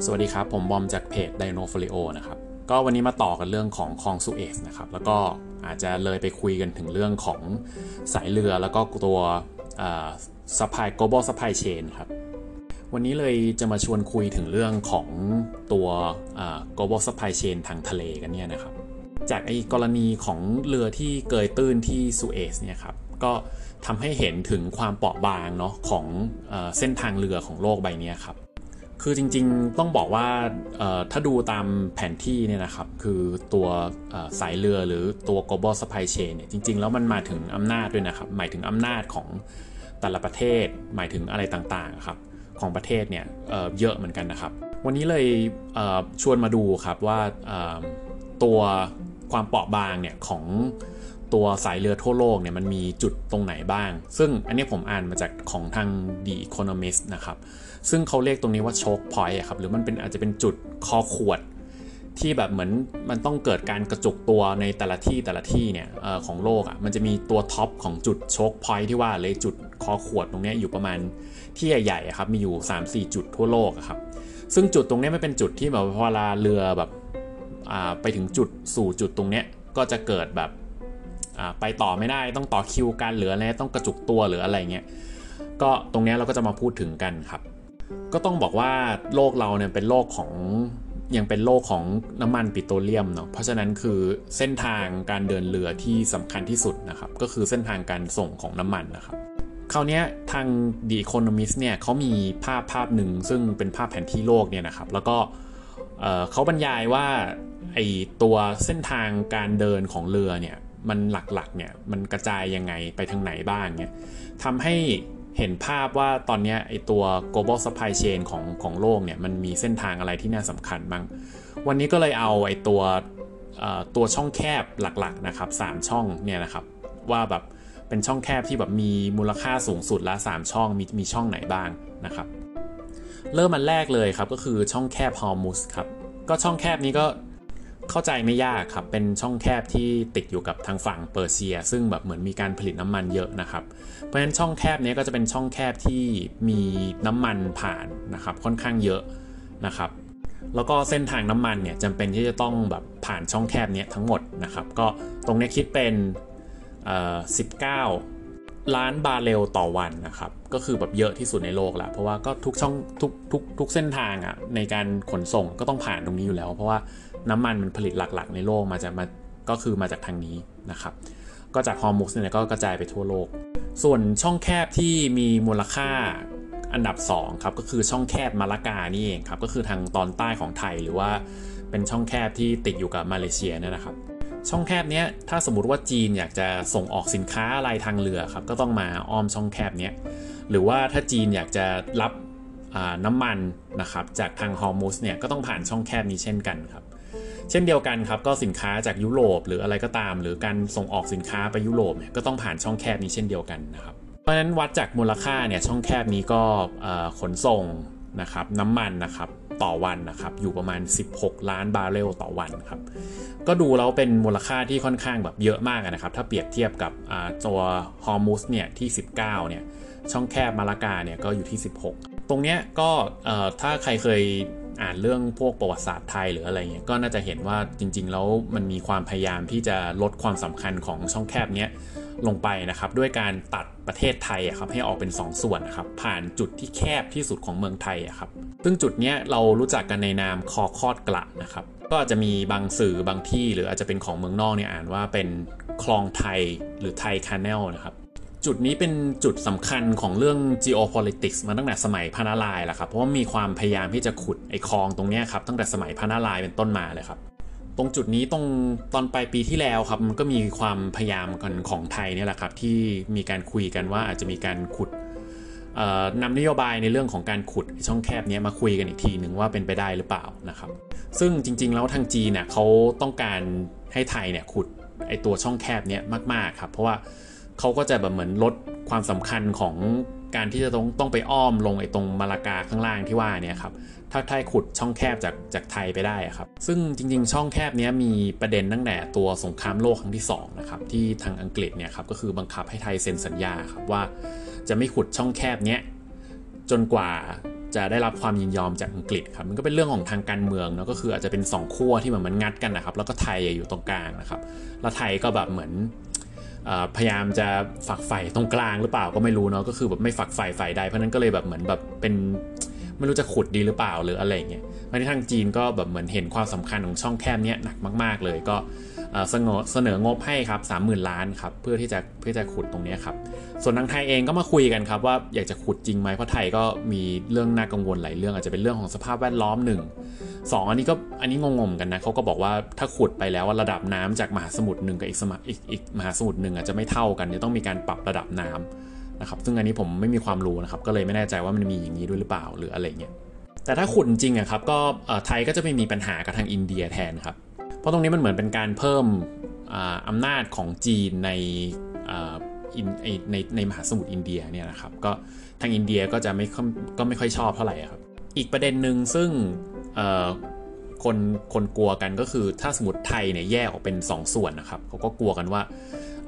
สวัสดีครับ ผมบอมจากเพจ Dino f o l i o นะครับ ก็วันนี้มาต่อกันเรื่องของคลองสุเอซนะครับ แล้วก็อาจจะเลยไปคุยกันถึงเรื่องของสายเรือแล้วก็ตัว supply global supply chain ครับ วันนี้เลยจะมาชวนคุยถึงเรื่องของตัว global supply chain ทางทะเลกันเนี่ยนะครับ จากไอ้กรณีของเรือที่เกยตื้นที่สุเอซเนี่ยครับ ก็ทำให้เห็นถึงความเปราะบางเนาะของเส้นทางเรือของโลกใบนี้ครับ คือจริงๆต้องบอกว่าถ้าดูตามแผนที่เนี่ยนะครับ คือตัวสายเรือหรือตัว global supply chain เนี่ยจริง ๆ แล้วมันมาถึงอำนาจด้วยนะครับ หมายถึงอำนาจของแต่ละประเทศ หมายถึงอะไรต่างๆครับของประเทศเนี่ยเยอะเหมือนกันนะครับ วันนี้เลยชวนมาดูครับว่าตัวความเปราะบางเนี่ยของตัวสายเรือทั่วโลกเนี่ยมันมีจุดตรงไหนบ้าง ซึ่งอันนี้ผมอ่านมาจากของทาง The Economist นะครับ ซึ่งเขาเรียกตรงนี้ว่า chokepoint ครับหรือมันเป็นอาจจะเป็นจุดคอขวด ที่แบบเหมือนมันต้องเกิดการกระจุกตัวในแต่ละที่แต่ละที่เนี่ยออของโลกอะ่ะมันจะมีตัวท็อปของจุด chokepoint ที่ว่าเลยจุดคอขวดตรงนี้อยู่ประมาณที่ใหญ่ๆครับมีอยู่ 3-4 จุดทั่วโลกครับซึ่งจุดตรงนี้ไม่เป็นจุดที่แบบเวลาเรือแบบไปถึงจุดสู่จุดตรงนี้ก็จะเกิดแบบไปต่อไม่ได้ต้องต่อคิวกันหรืออะไรต้องกระจุกตัวหรืออะไรเงี้ยก็ตรงนี้เราก็จะมาพูดถึงกันครับ ก็ต้องบอกว่าโลกเราเนี่ยเป็นโลกของยังเป็นโลกของน้ำมันปิโตรเลียมเนาะ เพราะฉะนั้นคือเส้นทางการเดินเรือที่สำคัญที่สุดนะครับ ก็คือเส้นทางการส่งของน้ำมันนะครับคราวนี้ทาง The Economist เนี่ยเขามีภาพภาพหนึ่งซึ่งเป็นภาพแผนที่โลกเนี่ยนะครับ แล้วก็เขาบรรยายว่าไอตัวเส้นทางการเดินของเรือเนี่ยมันหลักๆเนี่ยมันกระจายยังไงไปทางไหนบ้างเนี่ยทำให้ เห็นภาพว่าตอนนี้ไอตัว global supply chain ของของโลกเนี่ยมันมีเส้นทางอะไรที่น่าสำคัญบ้างวันนี้ก็เลยเอาไอตัวตัวช่องแคบหลักๆนะครับ3ช่องเนี่ยนะครับว่าแบบเป็นช่องแคบที่แบบมีมูลค่าสูงสุดละ 3 ช่องมีมีช่องไหนบ้างนะครับ เริ่มมันแรกเลยครับก็คือช่องแคบฮอร์มุสครับก็ช่องแคบนี้ก็ เข้าใจไม่ยากครับ เป็นช่องแคบที่ติดอยู่กับทางฝั่งเปอร์เซีย ซึ่งแบบเหมือนมีการผลิตน้ำมันเยอะนะครับ เพราะฉะนั้นช่องแคบนี้ก็จะเป็นช่องแคบที่มีน้ำมันผ่านนะครับ ค่อนข้างเยอะนะครับ แล้วก็เส้นทางน้ำมันเนี่ยจำเป็นที่จะต้องแบบผ่านช่องแคบนี้ทั้งหมดนะครับ ก็ตรงนี้คิดเป็น19ล้านบาร์เรลต่อวันนะครับ ก็คือแบบเยอะที่สุดในโลกละเพราะว่าก็ทุกช่องทุกทุกทุกเส้นทางอะ่ะในการขนส่งก็ต้องผ่านตรงนี้อยู่แล้ว เพราะว่า น้ำมันมันผลิตหลักๆ ในโลกมาจากมาก็คือมาจากทางนี้นะครับก็จากฮอร์มุสเนี่ยก็กระจายไปทั่วโลก ส่วนช่องแคบที่มีมูลค่าอันดับ2ครับก็คือช่องแคบมาลากานี่เองครับก็คือทางตอนใต้ของไทยหรือว่าเป็นช่องแคบที่ติดอยู่กับมาเลเซียนี่นะครับ ช่องแคบนี้ถ้าสมมติว่าจีนอยากจะส่งออกสินค้าอะไรทางเรือครับก็ต้องมาอ้อมช่องแคบนี้หรือว่าถ้าจีนอยากจะรับน้ำมันนะครับจากทางฮอร์มุสเนี่ยก็ต้องผ่านช่องแคบนี้เช่นกันครับ เช่นเดียวกันครับก็สินค้าจากยุโรปหรืออะไรก็ตาม หรือการส่งออกสินค้าไปยุโรปเนี่ยก็ต้องผ่านช่องแคบนี้เช่นเดียวกันนะครับเพราะฉะนั้นวัดจากมูลค่าเนี่ยช่องแคบนี้ก็ขนส่งนะครับน้ำมันนะครับต่อวันนะครับอยู่ประมาณ 16 ล้านบาร์เรลต่อวันครับก็ดูแล้วเป็นมูลค่าที่ค่อนข้างแบบเยอะมากนะครับถ้าเปรียบเทียบกับตัวฮอร์มุสเนี่ยที่ 19เนี่ยช่องแคบมาลากาเนี่ยก็อยู่ที่ 16 ตรงเนี้ยก็ถ้าใครเคย อ่านเรื่องพวกประวัติศาสตร์ไทยหรืออะไรเงี้ยก็น่าจะเห็นว่าจริง ๆ แล้วมันมีความพยายามที่จะลดความสำคัญของช่องแคบเนี้ยลงไปนะครับด้วยการตัดประเทศไทยครับให้ออกเป็น2ส่วนนะครับผ่านจุดที่แคบที่สุดของเมืองไทยครับซึ่งจุดเนี้ยเรารู้จักกันในนามคอคอดกระนะครับก็อาจจะมีบางสื่อบางที่หรืออาจจะเป็นของเมืองนอกเนี่ยอ่านว่าเป็นคลองไทยหรือ Thai Canal นะครับ จุดนี้เป็นจุดสำคัญของเรื่อง geopolitics มาตั้งแต่สมัยพระนารายณ์แหละครับ เพราะว่ามีความพยายามที่จะขุดไอ้คลองตรงนี้ครับตั้งแต่สมัยพระนารายณ์เป็นต้นมาเลยครับตรงจุดนี้ตรงตอนปลายปีที่แล้วครับมันก็มีความพยายามกันของไทยเนี่ยแหละครับที่มีการคุยกันว่าอาจจะมีการขุดนำนโยบายในเรื่องของการขุดช่องแคบนี้มาคุยกันอีกทีหนึ่งว่าเป็นไปได้หรือเปล่านะครับ ซึ่งจริง ๆ แล้วทางจีนเนี่ยเขาต้องการให้ไทยเนี่ยขุดไอตัวช่องแคบนี้มากๆครับเพราะว่า เขาก็จะแบบเหมือนลดความสำคัญของการที่จะต้องต้องไปอ้อมลงไอ้ตรงมาลากาข้างล่างที่ว่าเนี่ยครับถ้าไทยขุดช่องแคบจากจากไทยไปได้ครับ ซึ่งจริง ๆ ช่องแคบนี้มีประเด็นตั้งแต่ตัวสงครามโลกครั้งที่2นะครับที่ทางอังกฤษเนี่ยครับก็คือบังคับให้ไทยเซ็นสัญญาครับว่า จะไม่ขุดช่องแคบนี้จนกว่าจะได้รับความยินยอมจากอังกฤษครับมันก็เป็นเรื่องของทางการเมืองเนาะก็คืออาจจะเป็น2ขั้วที่เหมือนมันงัดกันนะครับ แล้วก็ไทยอยู่ตรงกลางนะครับ แล้วไทยก็แบบเหมือน พยายามจะฝักใฝ่ตรงกลางหรือเปล่าก็ไม่รู้เนาะก็คือแบบไม่ฝักใฝ่ฝ่ายใดเพราะนั้นก็เลยแบบเหมือนแบบเป็นไม่รู้จะขุดดีหรือเปล่าหรืออะไรเงี้ยในทางจีนก็แบบเหมือนเห็นความสำคัญของช่องแคบนี้หนักมาก ๆ เลยก็ เสนอเสนองบให้ครับสามหมื่นล้านครับเพื่อที่จะเพื่อจะขุดตรงนี้ครับส่วนทางไทยเองก็มาคุยกันครับว่าอยากจะขุดจริงไหมเพราะไทยก็มีเรื่องน่ากังวลหลายเรื่องอาจจะเป็นเรื่องของสภาพแวดล้อมหนึ่งสองอันนี้ก็อันนี้งงๆกันนะเขาก็บอกว่าถ้าขุดไปแล้วว่าระดับน้ำจากมหาสมุทรหนึ่งกับอีกสมอีกอีกมหาสมุทรหนึ่งอาจจะไม่เท่ากันจะต้องมีการปรับระดับน้ำนะครับซึ่งอันนี้ผมไม่มีความรู้นะครับก็เลยไม่แน่ใจว่ามันมีอย่างนี้ด้วยหรือเปล่าหรืออะไรเงี้ยแต่ถ้าขุดจริงอะครับก็ไทยก็จะไม่มีปัญหากับทางอินเดียแทนครับ เพราะตรงนี้มันเหมือนเป็นการเพิ่มอำนาจของจีนในในในมหาสมุทรอินเดียเนี่ยนะครับก็ทางอินเดียก็จะไม่ก็ไม่ค่อยชอบเท่าไหร่ครับ อีกประเด็นหนึ่งซึ่งคนคนกลัวกันก็คือถ้าสมมติไทยเนี่ยแยกออกเป็น 2 ส่วนนะครับเขาก็กลัวกันว่า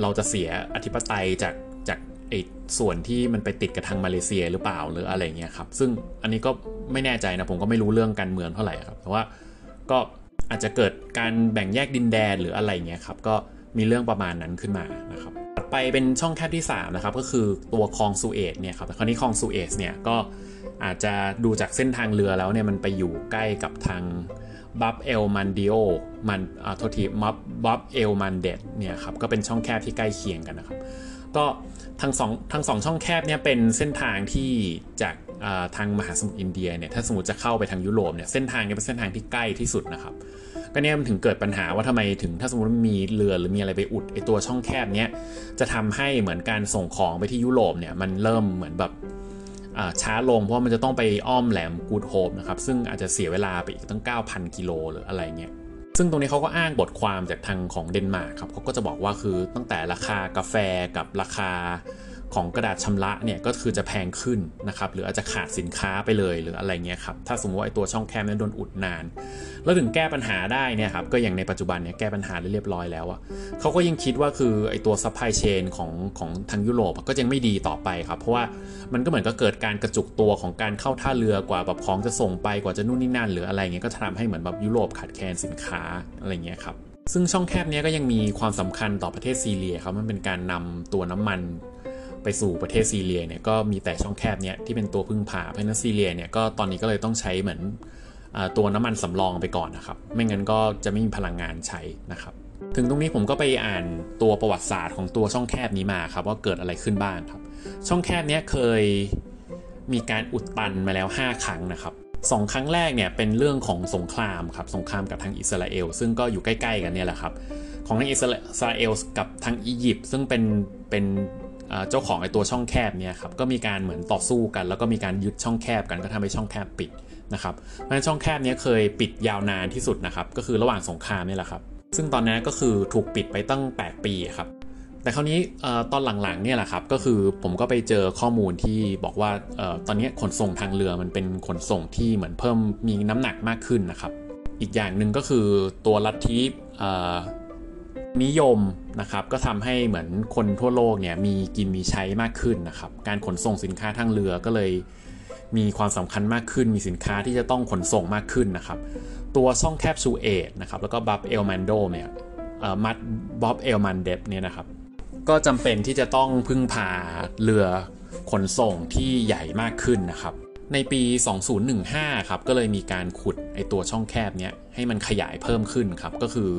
เราจะเสียอธิปไตยจากจากไอ้ส่วนที่มันไปติดกับทางมาเลเซียหรือเปล่าหรืออะไรเงี้ยครับซึ่งอันนี้ก็ไม่แน่ใจนะผมก็ไม่รู้เรื่องการเมืองเท่าไหร่ครับแต่ว่าก็ อาจจะเกิดการแบ่งแยกดินแดนหรืออะไรเงี้ยครับก็มีเรื่องประมาณนั้นขึ้นมานะครับต่อไปเป็นช่องแคบที่3นะครับก็คือตัวคลองสุเอซเนี่ยครับคราวนี้คลองสุเอซเนี่ยก็อาจจะดูจากเส้นทางเรือแล้วเนี่ยมันไปอยู่ใกล้กับทางบับเอลมันดิโอมันอ่าโทษทีมับบับเอลมันเดบเนี่ยครับก็เป็นช่องแคบที่ใกล้เคียงกันนะครับก็ทั้งสองทั้งสองช่องแคบเนี่ยเป็นเส้นทางที่จาก ทางมหาสมุทรอินเดียเนี่ยถ้าสมมติจะเข้าไปทางยุโรปเนี่ยเส้นทางนี้เป็นเส้นทางที่ใกล้ที่สุดนะครับก็เนี่ยมันถึงเกิดปัญหาว่าทำไมถึงถ้าสมมติมีเรือหรือมีอะไรไปอุดไอตัวช่องแคบเนี้ยจะทำให้เหมือนการส่งของไปที่ยุโรปเนี่ยมันเริ่มเหมือนแบบช้าลงเพราะมันจะต้องไปอ้อมแหลมกูดโฮปนะครับซึ่งอาจจะเสียเวลาไปอีกตั้ง 9,000 กิโลหรืออะไรเงี้ยซึ่งตรงนี้เขาก็อ้างบทความจากทางของเดนมาร์กครับเขาก็จะบอกว่าคือตั้งแต่ราคากาแฟกับราคา ของกระดาษชำระเนี่ยก็คือจะแพงขึ้นนะครับหรืออาจจะขาดสินค้าไปเลยหรืออะไรเงี้ยครับถ้าสมมติว่าไอตัวช่องแคบนั้นโดนอุดนาน แล้วถึงแก้ปัญหาได้เนี่ยครับก็อย่างในปัจจุบันเนี่ยแก้ปัญหาได้เรียบร้อยแล้วอะเขาก็ยังคิดว่าคือไอตัว supply chain ของของทางยุโรปก็ยังไม่ดีต่อไปครับเพราะว่ามันก็เหมือนก็เกิดการกระจุกตัวของการเข้าท่าเรือกว่าแบบของจะส่งไปกว่าจะนู่นนี่นั่นหรืออะไรเงี้ยก็ทำให้เหมือนแบบยุโรปขาดแคลนสินค้าอะไรเงี้ยครับซึ่งช่องแคบนี้ก็ยังมีความสำคัญต่อประเทศซีเรียครับมันเป็นการนำตัวน้ำมัน ไปสู่ประเทศซีเรียเนี่ยก็มีแต่ช่องแคบเนี่ยที่เป็นตัวพึ่งพาเพราะนั้นซีเรียเนี่ยก็ตอนนี้ก็เลยต้องใช้เหมือนตัวน้ำมันสำรองไปก่อนนะครับ ไม่งั้นก็จะไม่มีพลังงานใช้นะครับ ถึงตรงนี้ผมก็ไปอ่านตัวประวัติศาสตร์ของตัวช่องแคบนี้มาครับว่าเกิดอะไรขึ้นบ้างครับ ช่องแคบนี้เคยมีการอุดตันมาแล้ว 5 ครั้งนะครับสองครั้งแรกเนี่ยเป็นเรื่องของสงครามครับสงครามกับทางอิสราเอล ซึ่งก็อยู่ใกล้ ๆ กันเนี่ยแหละครับของทางอิสราเอลกับทางอียิปต์ซึ่งเป็นเป็น เจ้าของไอตัวช่องแคบเนี่ยครับก็มีการเหมือนต่อสู้กัน แล้วก็มีการยึดช่องแคบกันก็ทำให้ช่องแคบปิดนะครับเพราะฉะนั้นช่องแคบนี้เคยปิดยาวนานที่สุดนะครับก็คือระหว่างสงครามนี่แหละครับ ซึ่งตอนนั้นก็คือถูกปิดไปตั้ง 8 ปีครับแต่คราวนี้ตอนหลังๆเนี่ยแหละครับก็คือผมก็ไปเจอข้อมูลที่บอกว่าตอนนี้ขนส่งทางเรือมันเป็นขนส่งที่เหมือนเพิ่มมีน้ำหนักมากขึ้นนะครับ อีกอย่างหนึ่งก็คือตัวลัทธิ นิยมนะครับก็ทำให้เหมือนคนทั่วโลกเนี่ยมีกินมีใช้มากขึ้นนะครับการขนส่งสินค้าทางเรือก็เลยมีความสำคัญมากขึ้น มีสินค้าที่จะต้องขนส่งมากขึ้นนะครับตัวช่องแคบซูเอตนะครับแล้วก็บับเอลแมนโดเนี่ยมัดบ๊อบเอลมันเดฟเนี่ยนะครับก็จำเป็นที่จะต้องพึ่งพาเรือขนส่งที่ใหญ่มากขึ้นนะครับในปี 2015 ครับ ก็เลยมีการขุดไอตัวช่องแคบเนี้ยให้มันขยายเพิ่มขึ้นครับ ก็คือ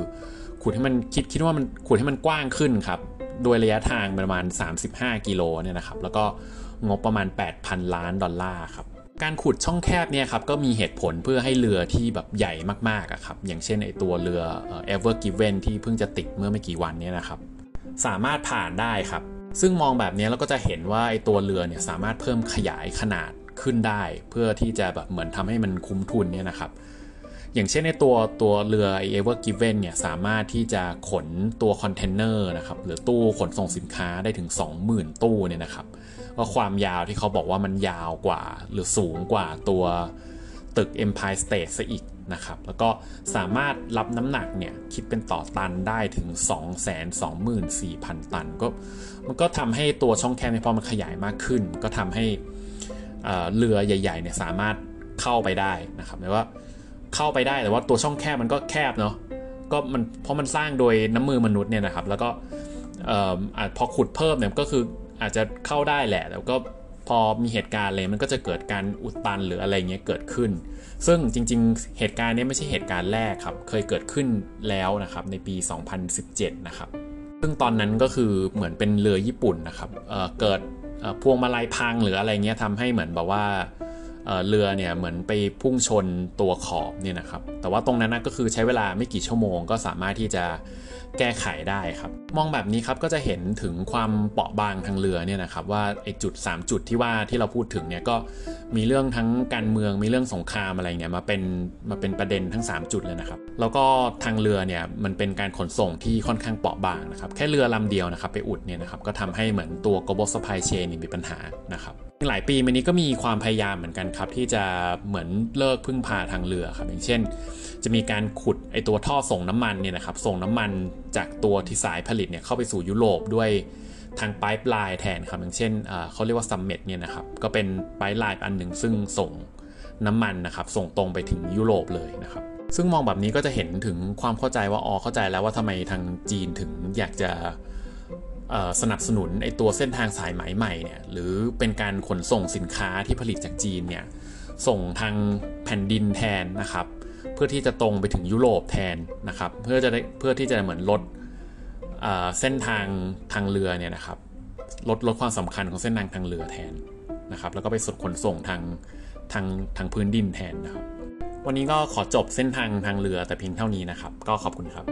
ขุดให้มันคิดคิดว่ามันขุดให้มันกว้างขึ้นครับ โดยระยะทางประมาณ 35 กิโลเนี่ยนะครับ แล้วก็งบประมาณ 8,000 ล้านดอลลาร์ครับ การขุดช่องแคบเนี่ยครับก็มีเหตุผลเพื่อให้เรือที่แบบใหญ่มากๆอะครับอย่างเช่นไอตัวเรือ Ever Given ที่เพิ่งจะติดเมื่อไม่กี่วันนี้นะครับสามารถผ่านได้ครับ ซึ่งมองแบบนี้เราก็จะเห็นว่าไอตัวเรือเนี่ยสามารถเพิ่มขยายขนาดขึ้นได้ เพื่อที่จะแบบเหมือนทำให้มันคุ้มทุนเนี่ยนะครับ อย่างเช่นในตัวตัวเรือ Ever Given เนี่ยสามารถที่จะขนตัวคอนเทนเนอร์นะครับหรือตู้ขนส่งสินค้าได้ถึง 20,000 ตู้เนี่ยนะครับก็ความยาวที่เขาบอกว่ามันยาวกว่า หรือสูงกว่าตัวตึก Empire State ซะอีกนะครับแล้วก็สามารถรับน้ำหนักเนี่ยคิดเป็นต่อตันได้ถึง 224,000 ตัน ก็มันก็ทำให้ตัวช่องแคบพอมันขยายมากขึ้น ก็ทำให้เรือใหญ่ๆเนี่ยสามารถเข้าไปได้นะครับหมายว่า เข้าไปได้แต่ว่าตัวช่องแคบมันก็แคบเนาะก็มันเพราะมันสร้างโดยน้ำมือมนุษย์เนี่ยนะครับ แล้วก็อาจพอขุดเพิ่มเนี่ยก็คืออาจจะเข้าได้แหละแล้วก็พอมีเหตุการณ์อะไรมันก็จะเกิดการอุดตันหรืออะไรเงี้ยเกิดขึ้น ซึ่งจริง ๆ เหตุการณ์นี้ไม่ใช่เหตุการณ์แรกครับ เคยเกิดขึ้นแล้วนะครับในปี 2017 นะครับ ซึ่งตอนนั้นก็คือเหมือนเป็นเรือญี่ปุ่นนะครับเเกิดพวงมาลัยพังหรืออะไรเงี้ยทำให้เหมือนแบบว่า เรือเนี่ยเหมือนไปพุ่งชนตัวขอบเนี่ยนะครับ แต่ว่าตรงนั้นนะก็คือใช้เวลาไม่กี่ชั่วโมงก็สามารถที่จะแก้ไขได้ครับ มองแบบนี้ครับก็จะเห็นถึงความเปราะบางทางเรือเนี่ยนะครับว่าไอ้จุด 3 จุดที่ว่าที่เราพูดถึงเนี่ยก็มีเรื่องทั้งการเมืองมีเรื่องสงครามอะไรเงี้ยมาเป็นมาเป็นประเด็นทั้ง 3 จุดเลยนะครับ แล้วก็ทางเรือเนี่ยมันเป็นการขนส่งที่ค่อนข้างเปราะบางนะครับแค่เรือลำเดียวนะครับไปอุดเนี่ยนะครับก็ทำให้เหมือนตัว global supply chain มีปัญหานะครับ หลายปีมานี้ก็มีความพยายามเหมือนกันครับ ที่จะเหมือนเลิกพึ่งพาทางเรือครับอย่างเช่น จะมีการขุดไอตัวท่อส่งน้ำมันเนี่ยนะครับส่งน้ำมันจากตัวที่สายผลิตเนี่ยเข้าไปสู่ยุโรปด้วยทาง pipeline แทนครับอย่างเช่นเขาเรียกว่า SUMED เนี่ยนะครับก็เป็น pipeline อันหนึ่งซึ่งส่งน้ำมันนะครับส่งตรงไปถึงยุโรปเลยนะครับซึ่งมองแบบนี้ก็จะเห็นถึงความเข้าใจว่าอ๋อเข้าใจแล้วว่าทำไมทางจีนถึงอยากจะ สนับสนุนไอตัวเส้นทางสายไหมใหม่เนี่ยหรือเป็นการขนส่งสินค้าที่ผลิตจากจีนเนี่ยส่งทางแผ่นดินแทนนะครับ เพื่อที่จะตรงไปถึงยุโรปแทนนะครับ เพื่อจะได้เพื่อที่จะเหมือนลดเส้นทางทางเรือเนี่ยนะครับลดลดความสำคัญของเส้นทางทางเรือแทนนะครับ แล้วก็ไปสดขนส่งทางทางทางพื้นดินแทนนะครับ วันนี้ก็ขอจบเส้นทางทางเรือแต่เพียงเท่านี้นะครับ ก็ขอบคุณครับ